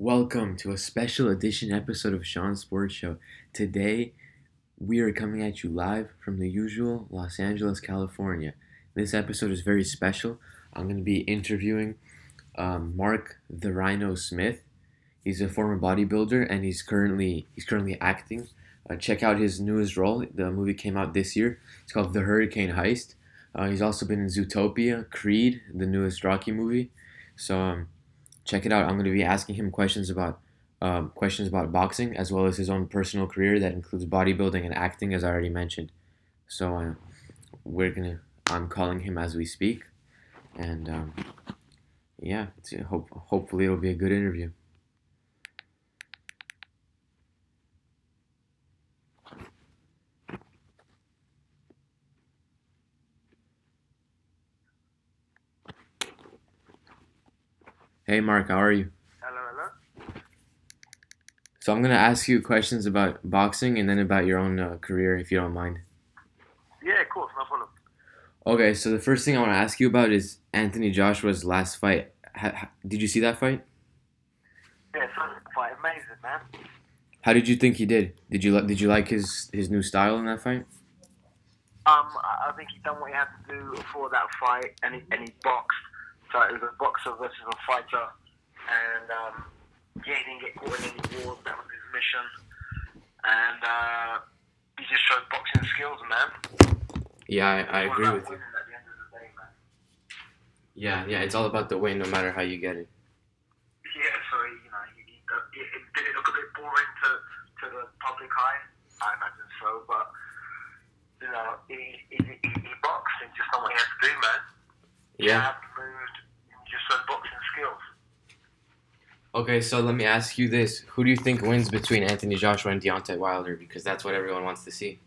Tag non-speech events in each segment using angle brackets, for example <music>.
Welcome to a special edition episode of Sean's Sports Show. Today, we are coming at you live from the usual Los Angeles, California. This episode is very special. I'm going to be interviewing um, Mark the Rhino Smith. He's a former bodybuilder and he's currently he's currently acting. Uh, check out his newest role. The movie came out this year. It's called The Hurricane Heist. Uh, he's also been in Zootopia, Creed, the newest Rocky movie. So um, check it out. I'm going to be asking him questions about um, questions about boxing as well as his own personal career that includes bodybuilding and acting, as I already mentioned. So uh, we're gonna. I'm calling him as we speak, and um, yeah, it's, hope hopefully it'll be a good interview. Hey Mark, how are you? Hello, hello. So I'm gonna ask you questions about boxing and then about your own uh, career, if you don't mind. Yeah, of course, no problem. Okay, so the first thing I want to ask you about is Anthony Joshua's last fight. Ha- ha- did you see that fight? Yeah, fight, amazing, man. How did you think he did? Did you did you like his his new style in that fight? Um, I I think he done what he had to do for that fight, and he, and he boxed. So it was a boxer versus a fighter, and um, yeah, he didn't get caught in any wars. That was his mission, and uh, he just showed boxing skills, man. Yeah, I, I agree with you. At the end of the day, man. Yeah, yeah, it's all about the win, no matter how you get it. Yeah, so you know, he, he, it, did it look a bit boring to, to the public eye? I imagine so, but you know, he he, he, he boxed and just done what he had to do, man. Yeah. Jabbed, moved, just boxing skills. Okay, so let me ask you this: Who do you think wins between Anthony Joshua and Deontay Wilder? Because that's what everyone wants to see.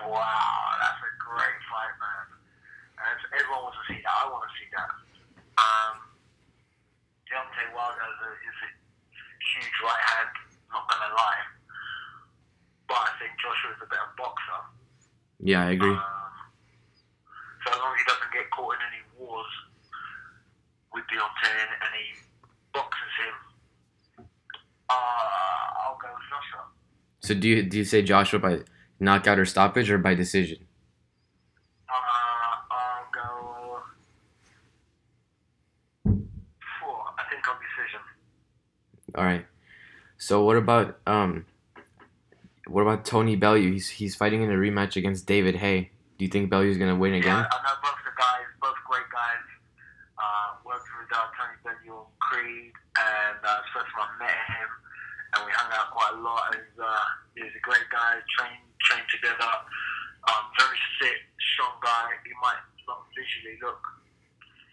Wow, that's a great fight, man. And everyone wants to see that. I want to see that. Um, Deontay Wilder is a, is a huge right hand. Not gonna lie, but I think Joshua is a better boxer. Yeah, I agree. Um, so as long as he doesn't get caught in any wars with Deontay and, and he boxes him, uh, I'll go Joshua. So do you do you say Joshua by knockout or stoppage or by decision? Uh, I'll go four. I think on decision. All right. So what about um, what about Tony Bellew? He's he's fighting in a rematch against David Haye. Do you think Bellew's gonna win again? Yeah, I know both the guys, both great guys. Uh, worked with uh, Tony Bellew on Creed, and uh, first time I met him, and we hung out quite a lot. He's, uh, he's a great guy, trained trained together. Um, very fit, strong guy. He might not visually look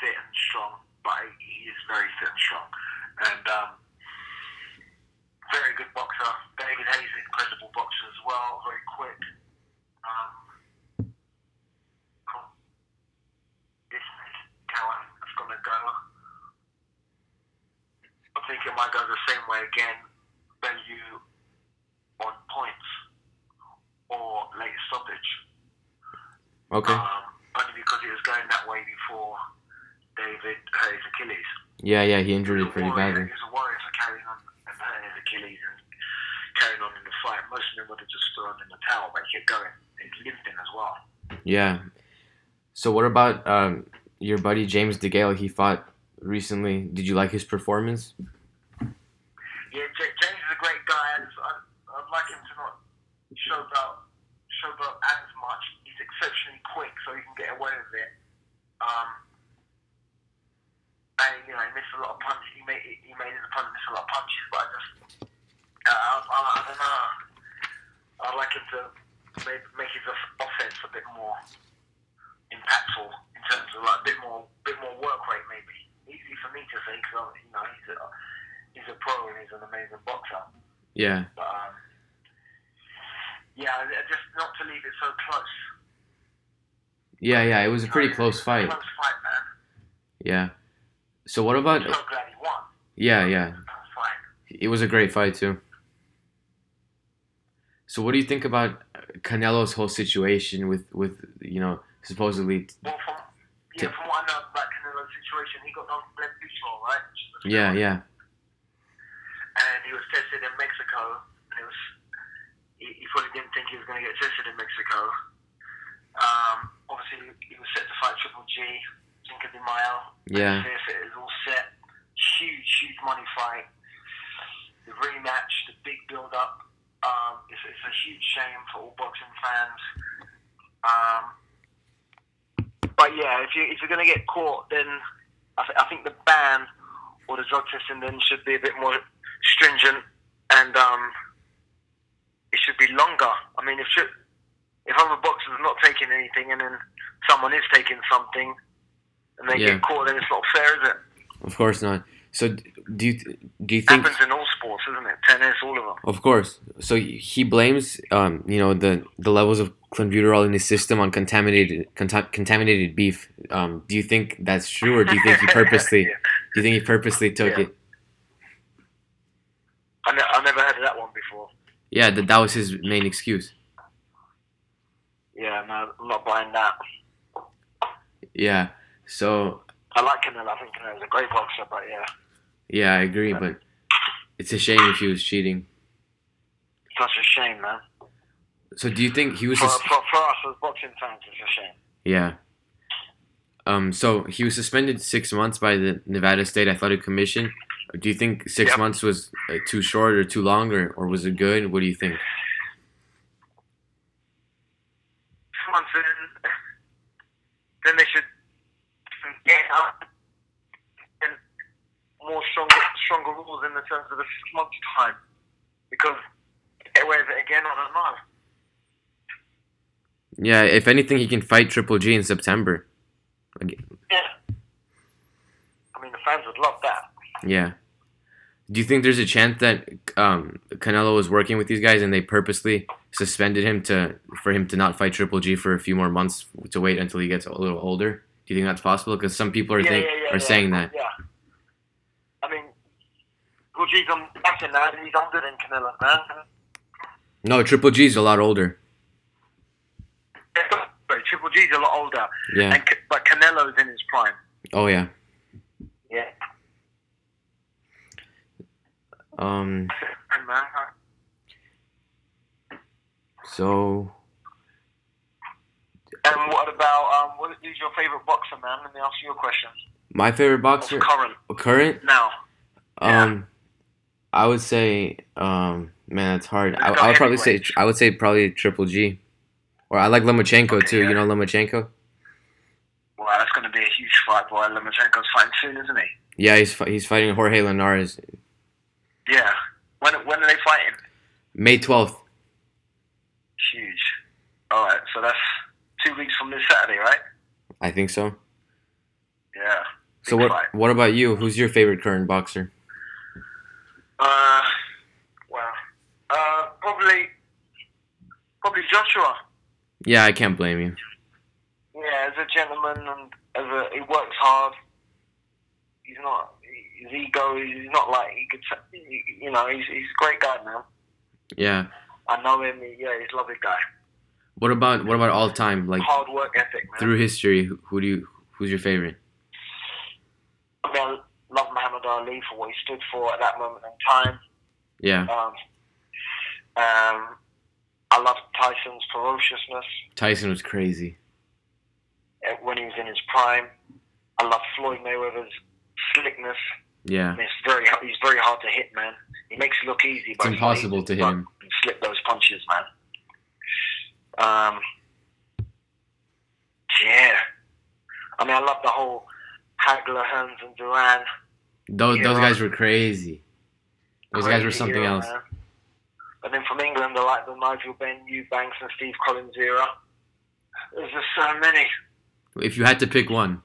fit and strong, but he is very fit and strong. And um, very good boxer. David Haye's, incredible boxer as well, very quick. Um, cool. This is how it's going to go. I think it might go the same way again. Bellew on points or late stoppage. Okay. Um, only because it was going that way before David hurt his Achilles. Yeah, yeah, he injured it pretty badly. He was a warrior for carrying on and hurting his Achilles and carrying on in the fight. Most of them would have just thrown in the towel, but he kept going. He lived in as well. Yeah. So what about um your buddy James DeGale? He fought recently. Did you like his performance? Yeah, James is a great guy. I'd, I'd like him to not showboat, showboat as much. He's exceptionally quick, so he can get away with it. Um, and you know, he missed a lot of punches. He made he made his opponent miss a lot of punches, but I just, uh, I, I, I don't know. I'd like him to make, make his offense a bit more impactful in terms of like a bit more, bit more work rate, maybe. Easy for me to say because you know he's a he's a pro and he's an amazing boxer. Yeah. But um, yeah, just not to leave it so close. Yeah, yeah. It was a pretty close fight. Close fight, man. Yeah. So what about? I'm so glad he won. Yeah, yeah. Fight. It was a great fight too. So what do you think about Canelo's whole situation with with you know supposedly? Well, from yeah, from what I know about Canelo's situation, he got non-blood control, right? Which is the Yeah, yeah, tested in Mexico, and it was he, he probably didn't think he was going to get tested in Mexico. Um, obviously, he was set to fight Triple G, Cinco de Mayo. Yeah. If it is all set, huge, huge money fight. The rematch, the big build up. Um, it's, it's a huge shame for all boxing fans. Um, but yeah, if you if you're gonna get caught, then I, th- I think the ban or the drug testing then should be a bit more stringent and um, it should be longer. I mean, if if other boxers are not taking anything and then someone is taking something and they Yeah. get caught, then it's not fair, is it? Of course not. So do you do you It think? happens in all sports, isn't it? Tennis, all of them. Of course. So he blames, um, you know, the the levels of clenbuterol in his system on contaminated contam- contaminated beef. Um, do you think that's true, or do you think he purposely? Yeah. <laughs> Do you think he purposely took Yeah. it? I, ne- I never heard of that one before. Yeah, that that was his main excuse. Yeah, no, I'm not buying that. Yeah. So I like Canelo. I think Canelo's a great boxer, but yeah, yeah, I agree, but it's a shame if he was cheating. such a shame, man. So do you think he was? For, sus- for, for us as boxing fans, it's a shame. Yeah. Um. So he was suspended six months by the Nevada State Athletic Commission. Do you think six Yep. months was uh, too short or too long, or, or was it good? What do you think? Six months in, then they should get up and more stronger, stronger rules in the terms of the six months time. Because it again, I don't know. Yeah. If anything, he can fight Triple G in September. Yeah. I mean, the fans would love that. Yeah. Do you think there's a chance that um, Canelo was working with these guys and they purposely suspended him to for him to not fight Triple G for a few more months to wait until he gets a little older? Do you think that's possible? Because some people are yeah, think, yeah, yeah, are saying that. Yeah. I mean, Gucci's on back now, and he's older than Canelo, man. No, Triple G's a lot older. Triple G's a lot older, Yeah. and but Canelo's in his prime. Oh yeah. Yeah. Um. So and what about um? What is your favorite boxer, man? Let me ask you a question. my favorite boxer, current current. now. Yeah. Um, I would say, um, man, it's hard. I, I would probably say. I would say probably Triple G, or I like Lomachenko Okay, too. yeah. You know Lomachenko? Wow, that's going to be a huge fight, boy. Lomachenko's fighting soon, isn't he? Yeah, he's he's fighting Jorge Linares Yeah. When when are they fighting? May twelfth. Huge. All right, so that's two weeks from this Saturday, right? I think so. Yeah. So what fight. what about you? Who's your favorite current boxer? Uh, well, uh, probably, probably Joshua. Yeah, I can't blame you. Yeah, as a gentleman and as a he works hard. He's not his ego. He's not like he could. You know, he's he's a great guy, man. Yeah. I know him. he- Yeah, he's a lovely guy. What about what about all time? Like Hard work ethic, man. through history, who, do you who's your favorite? I mean, I love Muhammad Ali for what he stood for at that moment in time. Yeah, Um, um, I love Tyson's ferociousness Tyson was crazy. when he was in his prime. I love Floyd Mayweather's slickness. Yeah, And it's very he's very hard to hit, man. He makes it look easy, it's but impossible to hit him. and slip those punches, man. Um, yeah. I mean, I love the whole Hagler, Hearns, and Duran. Those those guys were crazy. Those guys were something era, else. man. And then from England, I like the Nigel Benn, Eubanks, and Steve Collins era. There's just so many. If you had to pick one,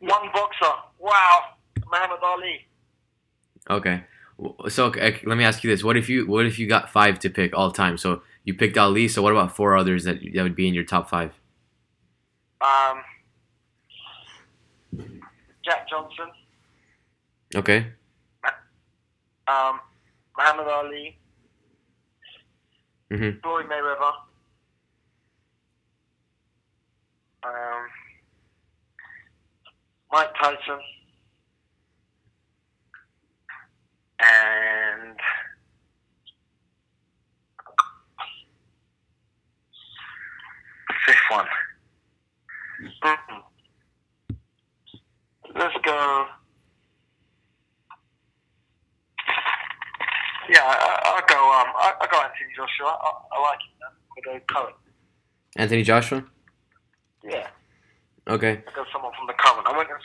One boxer. Wow. Muhammad Ali. okay. So okay, let me ask you this: What if you what if you got five to pick all time? So you picked Ali. So what about four others that that would be in your top five? Um, Jack Johnson. Okay. Um, Muhammad Ali. Mhm. Floyd Mayweather. Um, Mike Tyson. and fifth one. Let's go. Yeah, I, will go. Um, I, will go Anthony Joshua. I, I like him. Though. I'll. Anthony Joshua. Yeah. Okay. I got someone from the Coven. I went. And...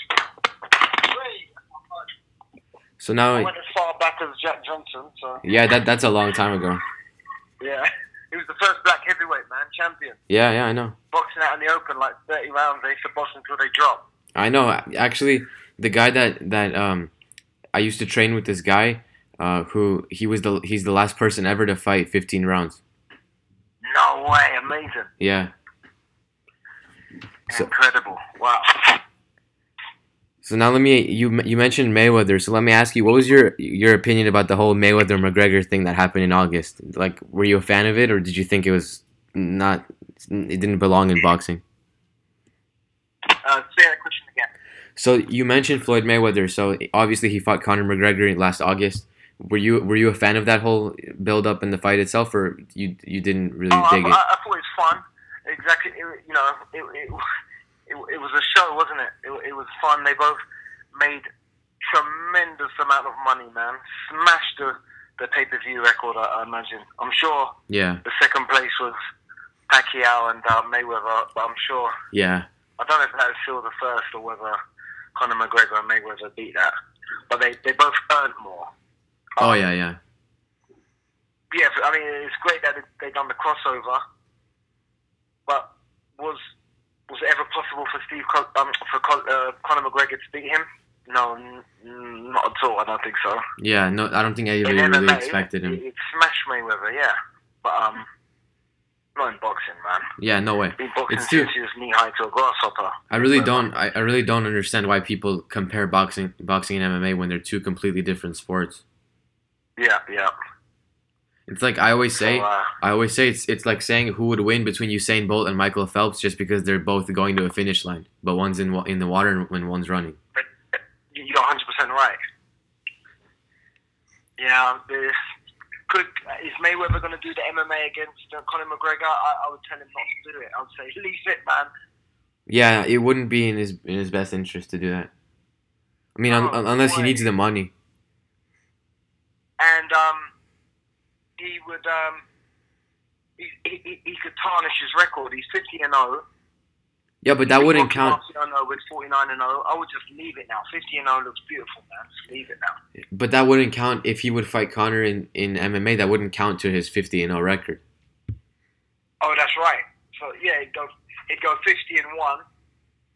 So now. I Jack Johnson. So yeah, that that's a long time ago. yeah, he was the first black heavyweight man champion. Yeah, yeah, I know. Boxing out in the open like 30 rounds. They used to box until they drop. I know. Actually, the guy that that um, I used to train with this guy, uh, who he was the he's the last person ever to fight 15 rounds. No way, amazing, Yeah. So- incredible. Wow. So now let me you you mentioned Mayweather. So let me ask you, what was your your opinion about the whole Mayweather McGregor thing that happened in August? Like, were you a fan of it, or did you think it was not? It didn't belong in boxing. Uh, say that question again. So you mentioned Floyd Mayweather. So obviously he fought Conor McGregor last August. Were you were you a fan of that whole build up in the fight itself, or you you didn't really Oh, I, dig I, it? I thought it was fun. Exactly. You know, it, it, it, it was a show, wasn't it? it? It was fun. They both made tremendous amount of money, man. Smashed the, the pay per view record, I, I imagine. I'm sure Yeah, the second place was Pacquiao and uh, Mayweather, but I'm sure. yeah, I don't know if that was still the first or whether Conor McGregor and Mayweather beat that. But they, they both earned more. oh yeah, yeah. yeah, I mean, it's great that they done the crossover, but was was it ever possible for Steve um, for Con- uh, Conor McGregor to beat him? No, n- not at all. I don't think so. Yeah, no, I don't think anybody In really expected him. It, it smashed Mayweather, yeah, but um, not in boxing, man. Yeah, no way. In boxing, It's too- since he was knee high to a grasshopper. I really Mayweather. don't. I, I really don't understand why people compare boxing, boxing and MMA when they're two completely different sports. Yeah, yeah. It's like I always say. so, uh, I always say it's it's like saying who would win between Usain Bolt and Michael Phelps just because they're both going to a finish line, but one's in in the water and when one's running. you- you're 100 percent right. Yeah, this could is Mayweather going to do the MMA against uh, Conor McGregor? I, I would tell him not to do it. I would say leave it, man. Yeah, it wouldn't be in his in his best interest to do that. I mean, Oh, un- unless he needs the money. And um, he would um, he, he, he- could tarnish his record. He's 50 and 0. Yeah, but that wouldn't count. 40 and 0 with 49 and 0. I would just leave it now. 50 and 0 looks beautiful, man. Just leave it now. But that wouldn't count if he would fight Connor in, in MMA. That wouldn't count to his 50 and 0 record. Oh, that's right. So yeah, he'd go he'd go 50 and one.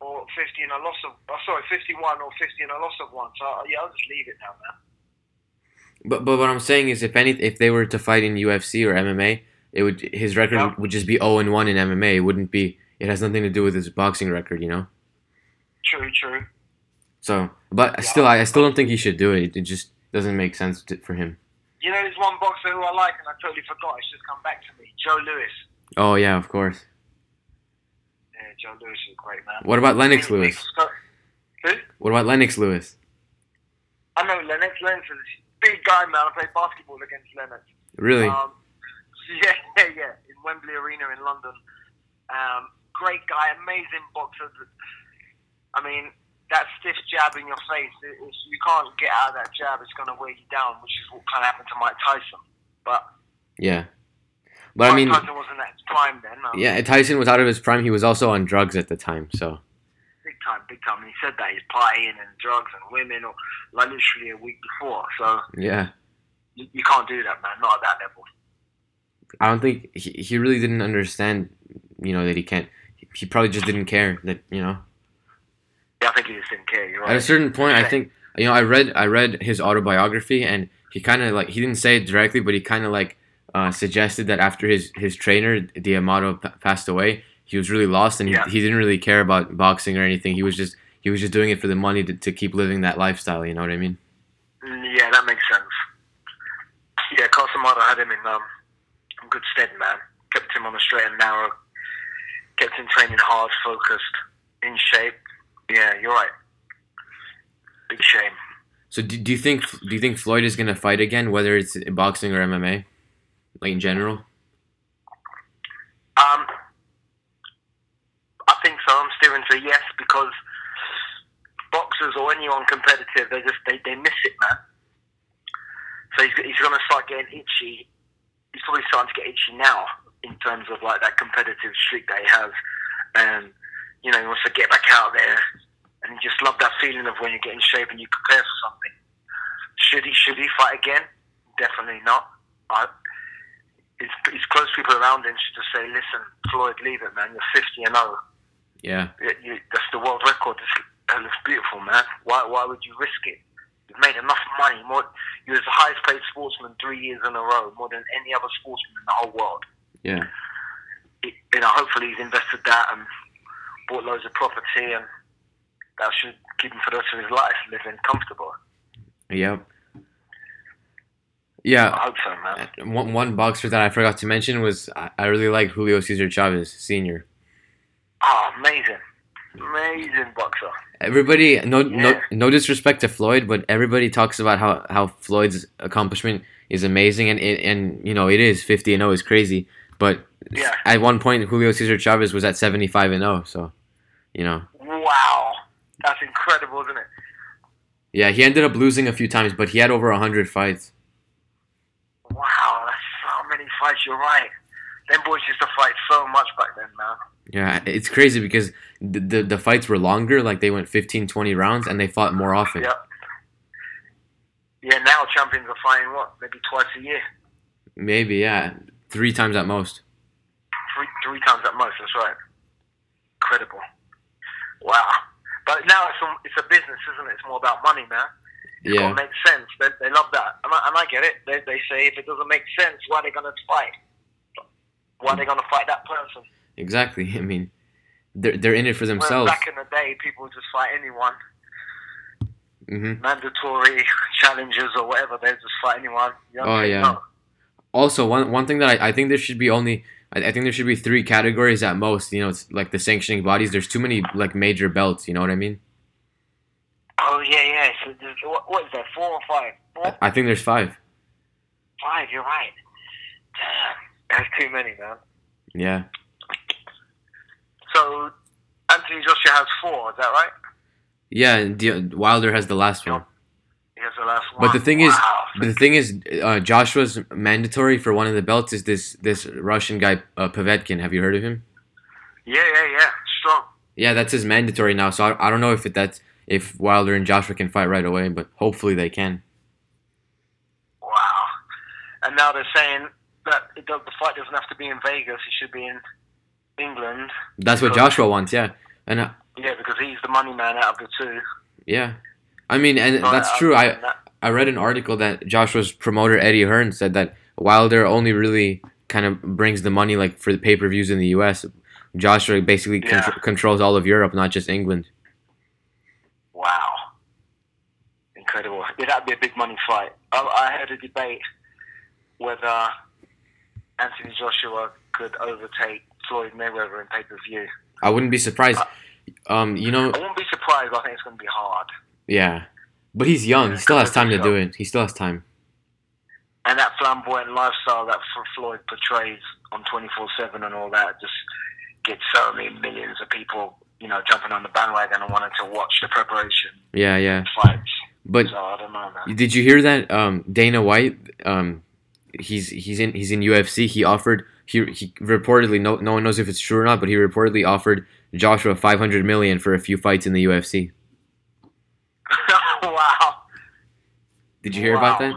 Or 50 and a loss of, oh, sorry, 51 or 50 and a loss of one. So, uh, yeah, I'll just leave it now, man. But but what I'm saying is, if any, if they were to fight in UFC or MMA, it would his record Yeah. would just be 0 and 1 in MMA. It wouldn't be. It has nothing to do with his boxing record, you know. True, true. So, but Yeah. still, I, I still don't think he should do it. It just doesn't make sense to, for him. You know, there's one boxer who I like, and I totally forgot. It's just come back to me. Joe Louis. Oh yeah, of course. Yeah, Joe Louis is great, man. What about Lennox Lewis? Who? What about Lennox Lewis? I know Lennox. Lennox is a big guy, man. I played basketball against Lennox. Really? Um, <laughs> yeah, yeah, yeah. In Wembley Arena in London. Um, great guy, amazing boxer. I mean, that stiff jab in your face, if you can't get out of that jab, it's going to wear you down, which is what kind of happened to Mike Tyson. But yeah. But I mean, Tyson wasn't at his prime then. Um, yeah, Tyson was out of his prime. He was also on drugs at the time. So time, big time. And he said that he's partying and drugs and women, or like literally a week before. So yeah, you, you can't do that, man. Not at that level. I don't think he, he really didn't understand. You know that he can't. He probably just didn't care that you know. Yeah, I think he just didn't care. You're At a certain point, I think you know. I read I read his autobiography, and he kind of like he didn't say it directly, but he kind of like uh, suggested that after his his trainer D'Amato p- passed away, he was really lost, and he, Yeah. he didn't really care about boxing or anything. He was just he was just doing it for the money to, to keep living that lifestyle. You know what I mean? Mm, Yeah, that makes sense. Yeah, Cus D'Amato had him in um, good stead, man. Kept him on the straight and narrow. Kept him training hard, focused, in shape. Yeah, you're right. Big shame. So do, do you think do you think Floyd is gonna fight again, whether it's boxing or MMA, like in general? Um, steering to yes because boxers or anyone competitive, they just they, they miss it, man. So he's, he's going to start getting itchy. He's probably starting to get itchy now in terms of like that competitive streak that he has, and you know he wants to get back out there. And just love that feeling of when you get in shape and you prepare for something. Should he should he fight again? Definitely not. I, his, his close people around him should just say, "Listen, Floyd, leave it, man. You're 50 and 0. Yeah. You, you, that's the world record. It's, that looks beautiful, man. Why why would you risk it? You've made enough money. More, you're the highest paid sportsman three years in a row, more than any other sportsman in the whole world. Yeah. It, you know, hopefully he's invested that and bought loads of property, and that should keep him for the rest of his life living comfortable. Yep. Yeah. I hope so, man. Uh, one, one boxer that I forgot to mention was I, I really like Julio Cesar Chavez Senior. Oh, amazing, amazing boxer. Everybody, no, no, Yeah. no disrespect to Floyd, but everybody talks about how, how Floyd's accomplishment is amazing, and and, and you know it is fifty and zero is crazy. But Yeah. at one point, Julio Cesar Chavez was at seventy five and zero, so you know, Wow, that's incredible, isn't it? yeah, he ended up losing a few times, but he had over hundred fights. Wow, that's so many fights. You're right. Them boys used to fight so much back then, man. Yeah, it's crazy because the, the the fights were longer, like they went 15, 20 rounds, and they fought more often. Yep. Yeah, now champions are fighting what? Maybe twice a year, Maybe, yeah, three times at most. three three times at most. That's right. Incredible. Wow. But now it's a, it's a business, isn't it? It's more about money, man. It's Yeah, It makes sense. They, they love that, and I, and I get it. They, they say if it doesn't make sense, why are they going to fight? Why are they going to fight that person? exactly. <laughs> I mean, they're they're in it for Whereas themselves. back in the day, people just fight anyone. hmm mandatory <laughs> challenges or whatever. They just fight anyone. You Oh, yeah. no. Also, one one thing that I, I think there should be only I, I think there should be three categories at most. You know, it's like the sanctioning bodies. There's too many like major belts. You know what I mean? Oh yeah, yeah. So what, what is that? Four or five? Four, I think there's five. five. You're right. That's too many, man. Yeah. So Anthony Joshua has four. Is that right? Yeah, and Wilder has the last one. He has the last one. But the thing is- Wow. But the thing is, uh, Joshua's mandatory for one of the belts is this this Russian guy uh, Povetkin. Have you heard of him? yeah, yeah, yeah. Strong. Yeah, that's his mandatory now. So I, I don't know if it, that's if Wilder and Joshua can fight right away, but hopefully they can. Wow. And now they're saying that it the fight doesn't have to be in Vegas. It should be in England. That's what Joshua wants. Yeah, and uh, Yeah, because he's the money man out of the two. yeah, I mean, and that's I- true. I that- I read an article that Joshua's promoter Eddie Hearn said that Wilder only really kind of brings the money like for the pay per views in the U.S. Joshua basically Yeah. contr- controls all of Europe, not just England. Wow. Incredible. Yeah, that'd be a big money fight. I, I heard a debate whether Anthony Joshua could overtake Floyd Mayweather in pay per view. I wouldn't be surprised. Um, you know, I wouldn't be surprised, but I think it's going to be hard. yeah, but he's young. He still has time to do it. He still has time. And that flamboyant lifestyle that Floyd portrays on 24 7 and all that just gets so many millions of people, you know, jumping on the bandwagon and wanting to watch the preparation Yeah, yeah. fights. But So I don't know, man. Did you hear that um, Dana White? Um, he's he's in he's in UFC. He offered he he reportedly no no one knows if it's true or not, but he reportedly offered Joshua five hundred million for a few fights in the UFC. <laughs> wow. Did you hear about that?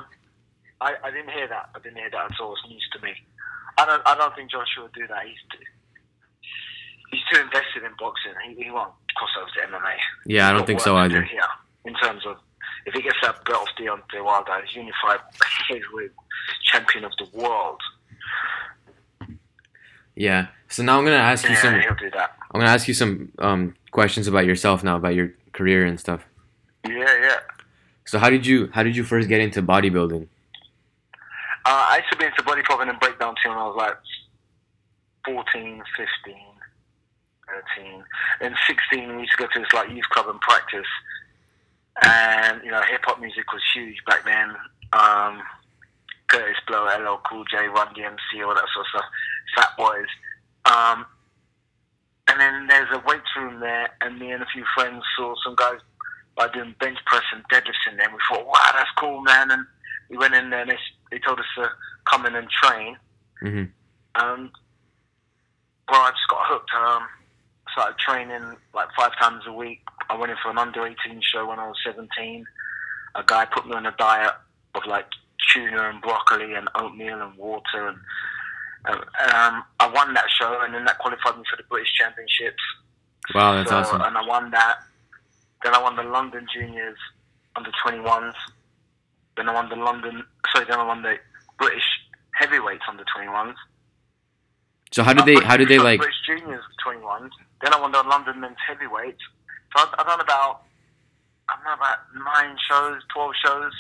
I, I didn't hear that. I didn't hear that at all. It's news to me. I don't. I don't think Joshua would do that. He's too, he's too invested in boxing. He, he won't cross over to MMA. Yeah, I don't think so either. Yeah, in terms of if he gets that belt off Deontay Wilder, he's unified <laughs> heavyweight champion of the world. Yeah. So now I'm gonna ask you Yeah, some. he'll do that. I'm gonna ask you some um, questions about yourself now, about your career and stuff. Yeah, yeah. So how did you how did you first get into bodybuilding? Uh, I used to be into bodybuilding and breakdancing when I was like 14, 15, 13. Then 16, we used to go to this like youth club and practice. And, you know, hip hop music was huge back then. Um, Kurtis Blow, LL Cool J, Run DMC, all that sort of stuff. Fat Boys. Um, and then there's a weights room there, and me and a few friends saw some guys like doing bench press and deadlifts in there. And we thought, wow, that's cool, man. And we went in there and they, they told us to come in and train. Mhm. Um, well, I just got hooked. Um, started training like five times a week. I went in for an under 18 show when I was 17. A guy put me on a diet of like tuna and broccoli and oatmeal and water and um, I won that show and then that qualified me for the British Championships. Wow, that's So, awesome. And I won that. Then I won the London Juniors under 21s. Then I won the London, sorry, then I won the British heavyweights under 21s. So how did they? How did they like? British Juniors 21s. Then I won the London men's heavyweights. So I've, I've done about, I don't know, about nine shows, 12 shows.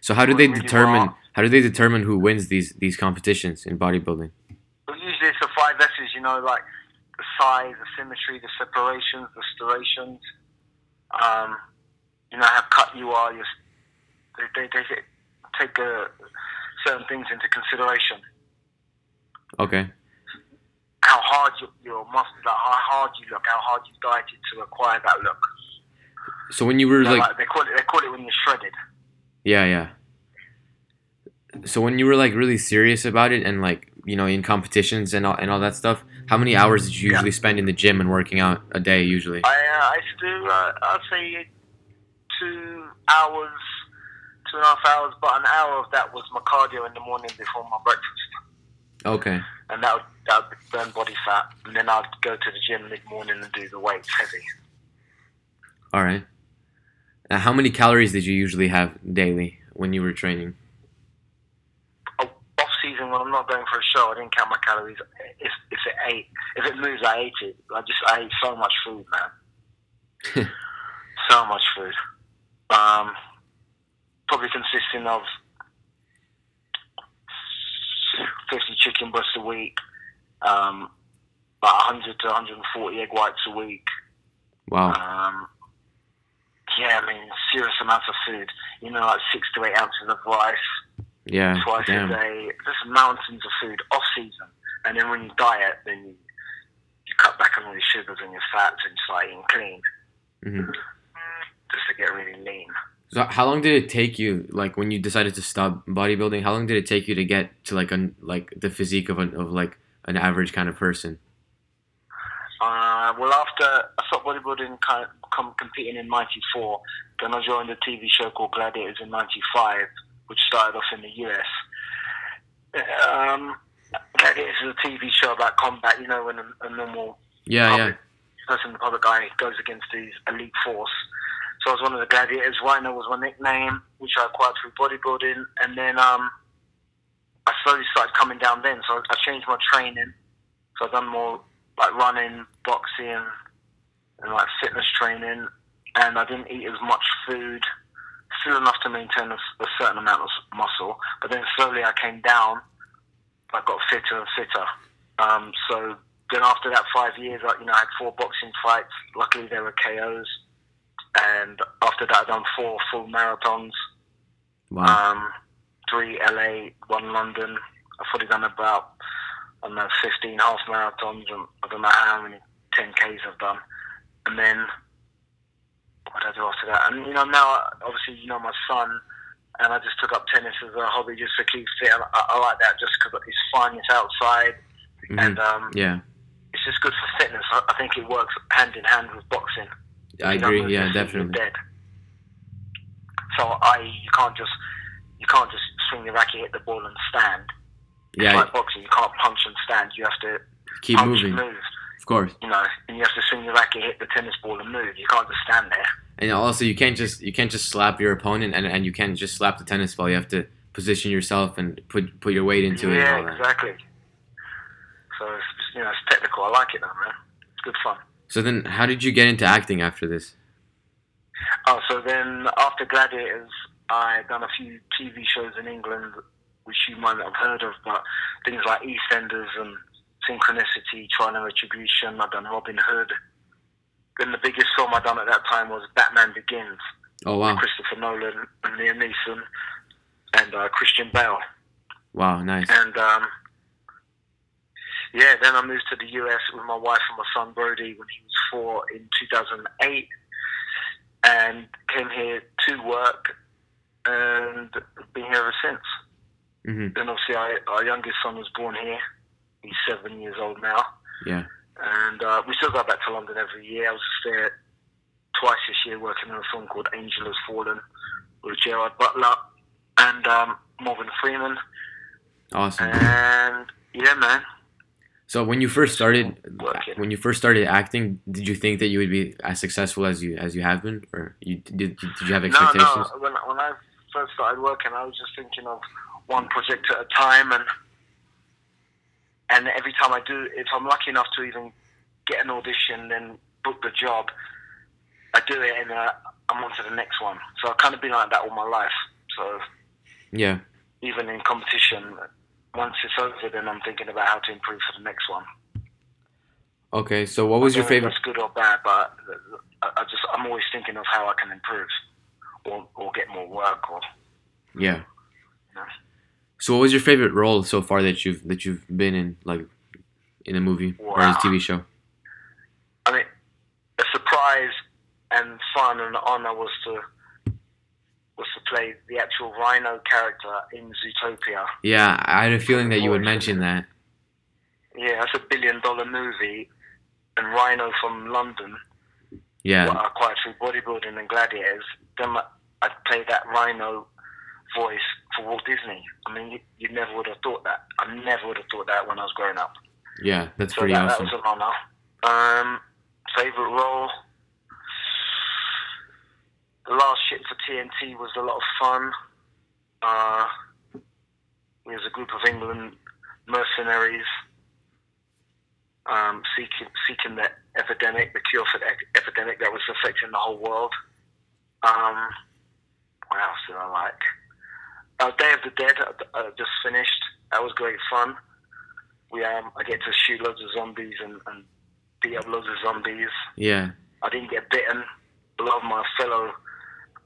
So how do they really determine? well. How do they determine who wins these these competitions in bodybuilding? But usually it's the five S's, you know, like the size, the symmetry, the separations, the striations. Um, you know how cut you are. You're, they, they, they take uh, certain things into consideration. Okay. How hard your, your muscles are, how hard you look, how hard you dieted to acquire that look. So when you were You know, like, like, they call it, they call it when you're shredded. yeah, yeah. So when you were like really serious about it and like you know in competitions and all, and all that stuff, how many hours did you Yeah. usually spend in the gym and working out a day usually? I, uh, I used to do, uh, I'd say two hours, two and a half hours, but an hour of that was my cardio in the morning before my breakfast. Okay. and that would, that would burn body fat. And then I'd go to the gym mid morning and do the weights heavy. All right. Now, how many calories did you usually have daily when you were training? Oh, Off season, when I'm not going for a show, I didn't count my calories. If, if it ate, if it moves, I ate it. I just I ate so much food, man. <laughs> so much food. Um, probably consisting of 50 chicken breasts a week, um, about 100 to 140 egg whites a week. Wow. Um, yeah, I mean, serious amounts of food. You know, like six to eight ounces of rice Yeah. twice Damn. a day. Just mountains of food off season. And then when you diet, then you, you cut back on all your sugars and your fats and start eating clean hmm just to get really lean. So how long did it take you, like when you decided to stop bodybuilding? How long did it take you to get to like an like the physique of an of like an average kind of person? Uh, well, after I stopped bodybuilding, kind of, com- competing in '94, then I joined a TV show called Gladiators in '95, which started off in the US. Um, Gladiators is a TV show about combat. You know, when a, a normal Yeah, yeah. public person, the public guy, goes against these elite force. So I was one of the gladiators. Rhino was my nickname, which I acquired through bodybuilding, and then um, I slowly started coming down. Then, so I changed my training. So I've done more like running, boxing, and like fitness training, and I didn't eat as much food, still enough to maintain a, a certain amount of muscle. But then slowly I came down. I got fitter and fitter. Um, so then after that five years, I, you know, I had four boxing fights. Luckily, they were KOs. And after that, I've done four full marathons. Wow. Um, three LA, one London. I've probably done about, I don't know, 15 half marathons, and I don't know how many 10Ks I've done. And then, what did I do after that? And, you know, now, obviously, you know, my son, and I just took up tennis as a hobby just to keep fit. I, I like that just because it's fun, it's outside, Mhm. and um, Yeah, it's just good for fitness. I, I think it works hand in hand with boxing. I agree. Yeah, your feet, you're definitely. Dead. So I, you can't just you can't just swing the racket, hit the ball, and stand. Yeah, like boxing. You can't punch and stand. You have to keep punch moving. and move. Of course. You know, and you have to swing the racket, hit the tennis ball, and move. You can't just stand there. And also, you can't just you can't just slap your opponent, and, and you can't just slap the tennis ball. You have to position yourself and put put your weight into it. yeah, And all that. exactly. So it's, you know, it's technical. I like it, though, man. It's good fun. So then, how did you get into acting after this? Oh, so then after Gladiators, I done a few TV shows in England, which you might not have heard of, but things like EastEnders and Synchronicity, Trial and Retribution. I've done Robin Hood. Then the biggest film I done at that time was Batman Begins, Oh wow, Christopher Nolan and Liam Neeson and uh, Christian Bale. wow, nice. And um, yeah, then I moved to the US with my wife and my son Brody when he was four in 2008, and came here to work. and been here ever since. hmm Then obviously, I, our youngest son was born here. He's seven years old now, Yeah. and uh, we still go back to London every year. I was there twice this year working on a film called Angel Has Fallen with Gerard Butler and um, Morgan Freeman. Awesome. And yeah, man, So when you first started, when you first started acting, did you think that you would be as successful as you as you have been, or you did? Did you have no, expectations? no. When, when I first started working, I was just thinking of one project at a time, and and every time I do, if I'm lucky enough to even get an audition, then book the job, I do it, and uh, I'm on to the next one. So I've kind of been like that all my life. So Yeah. even in competition, once it's over, then I'm thinking about how to improve for the next one. Okay. So what was I your don't know if favorite? That's good or bad, but I, I just I'm always thinking of how I can improve, or or get more work, or Yeah. So what was your favorite role so far that you've that you've been in, like, in a movie or a TV show? I mean, a surprise and fun and honor was to was to play the actual Rhino character in Zootopia. Yeah, I had a feeling that you would mention that. Yeah, that's a billion dollar movie, and Rhino from London, Yeah. what I acquired through bodybuilding and gladiators. Then I- I played that Rhino voice for Walt Disney. I mean, you, you never would have thought that. I never would have thought that when I was growing up. Yeah, that's So pretty that, awesome. that was an honor. Um, favorite role. The last ship for TNT was a lot of fun. Uh, we was a group of England mercenaries um, seeking seeking the epidemic, the cure for the epidemic that was affecting the whole world. Um, what else did I like? Uh, Day of the Dead uh, uh, just finished. That was great fun we um, I get to shoot loads of zombies and, and beat up loads of zombies. Yeah. I didn't get bitten. A lot of my fellow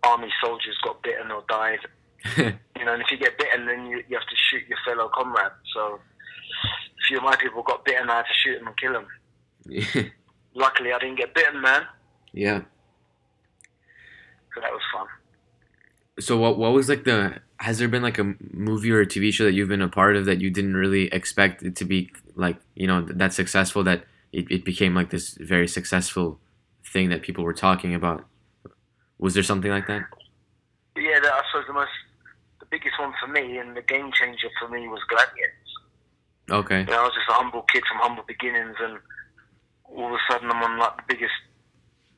army soldiers got bitten or died. <laughs> You know, and if you get bitten, then you, you have to shoot your fellow comrade. So a few of my people got bitten. I had to shoot them and kill them. <laughs> Luckily, I didn't get bitten, man. yeah. So that was fun. So what what was like the has there been like a movie or a TV show that you've been a part of that you didn't really expect it to be like you know that successful that it, it became like this very successful thing that people were talking about? Was there something like that? Yeah, that, I suppose the most, the biggest one for me and the game changer for me was Gladiators. Okay. You know, I was just a humble kid from humble beginnings, and all of a sudden I'm on like the biggest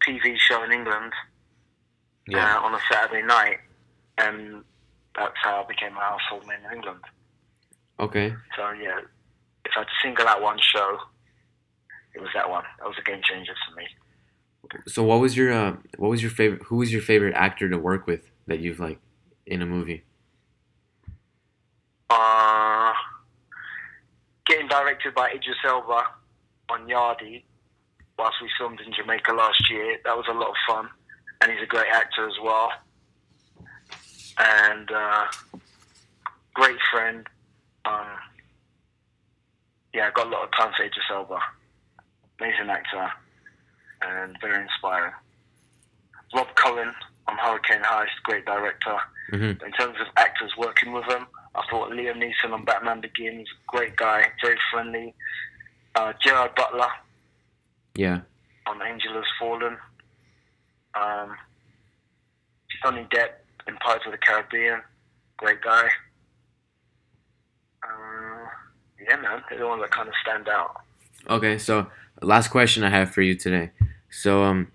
TV show in England Yeah. uh, on a Saturday night, and that's how I became a household name in England. Okay. So yeah, if I had to single out one show, it was that one. That was a game changer for me. So what was your uh, what was your favorite? Who was your favorite actor to work with that you've like in a movie? Uh, getting directed by Idris Elba on Yardie whilst we filmed in Jamaica last year. That was a lot of fun, and he's a great actor as well. And uh, great friend. Um, yeah, I got a lot of time for Idris Elba. Amazing actor and very inspiring. Rob Cohen on Hurricane Heist, great director. Mhm. In terms of actors working with him, I thought Liam Neeson on Batman Begins, great guy, very friendly. Uh, Gerard Butler Yeah. on Angel Has Fallen. Um, Johnny Depp in Pirates of the Caribbean, great guy. Uh, yeah, man, they're the ones that kind of stand out. Okay, so last question I have for you today. So um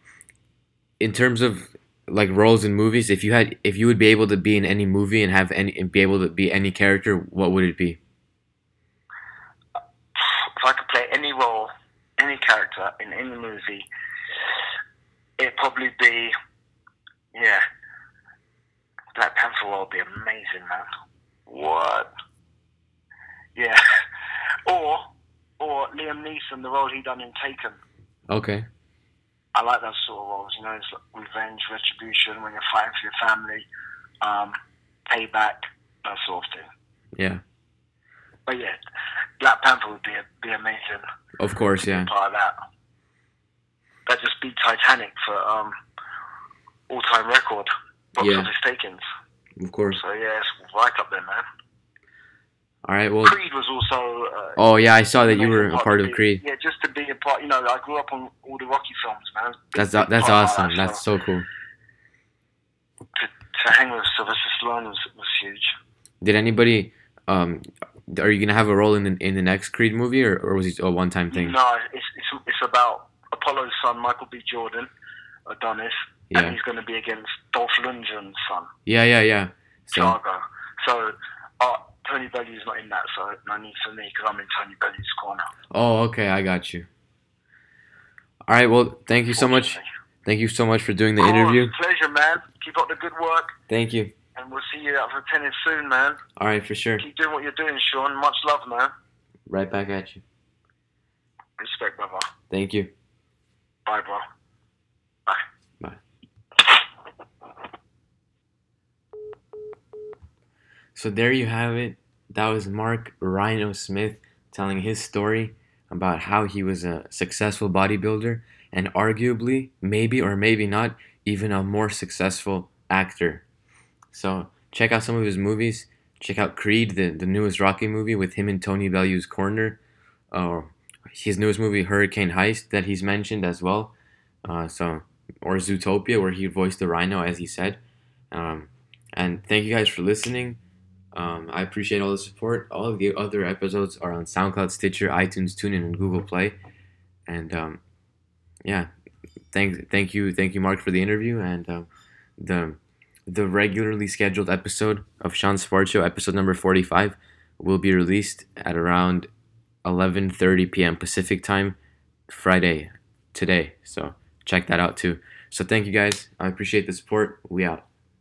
in terms of like roles in movies, if you had if you would be able to be in any movie and have any and be able to be any character, what would it be? If I could play any role, any character in any movie, it'd probably be, yeah, Black Panther role would be amazing, man. What? Yeah. <laughs> or, or Liam Neeson, the role he done in Taken. Okay. I like those sort of roles, you know, it's like revenge, retribution, when you're fighting for your family, um, payback, that sort of thing. Yeah. But yeah, Black Panther would be be amazing. Of course, yeah. Part of that. That just beat Titanic for um, all time record box Yeah. office takings. Of course. So yeah, it's right up there, man. All right. Well. Creed was also. Uh, Oh yeah, I saw that you were a part of Creed. Yeah, just to be a part. You know, I grew up on all the Rocky films, man. That's that's awesome. that, That's so cool. to, to hang with Sylvester Stallone was, was huge. Did anybody? Um, are you gonna have a role in the in the next Creed movie, or, or was it a one time thing? No, it's, it's it's about Apollo's son, Michael B. Jordan, Adonis, and he's going to be against Dolph Lundgren's son, Yeah, yeah, yeah. So. So uh, Tony Bellew's not in that, so no need for me because I'm in Tony Bellew's corner. oh, okay, I got you. All right. Well, thank you so much. Thank you so much for doing the Cool, interview. Pleasure, man. Keep up the good work, Thank you. and we'll see you out for tennis soon, man. All right, for sure. Keep doing what you're doing, Sean. Much love, man. Right back at you. Respect, brother. Thank you. Bye, bro. Bye. So there you have it. That was Mark Rhino Smith telling his story about how he was a successful bodybuilder and arguably, maybe or maybe not, even a more successful actor. So check out some of his movies. Check out Creed, the, the newest Rocky movie with him and Tony Bellew's corner. Uh, his newest movie, Hurricane Heist, that he's mentioned as well. Uh, so or Zootopia, where he voiced the rhino, as he said. Um, and thank you guys for listening. Um, I appreciate all the support. All of the other episodes are on SoundCloud, Stitcher, iTunes, TuneIn, and Google Play. And um, yeah, thank thank you, thank you, Mark, for the interview and um, the the regularly scheduled episode of Sports Show, episode number forty five, will be released at around eleven thirty p.m. Pacific time, Friday, today. So check that out too. So thank you guys. I appreciate the support. We out.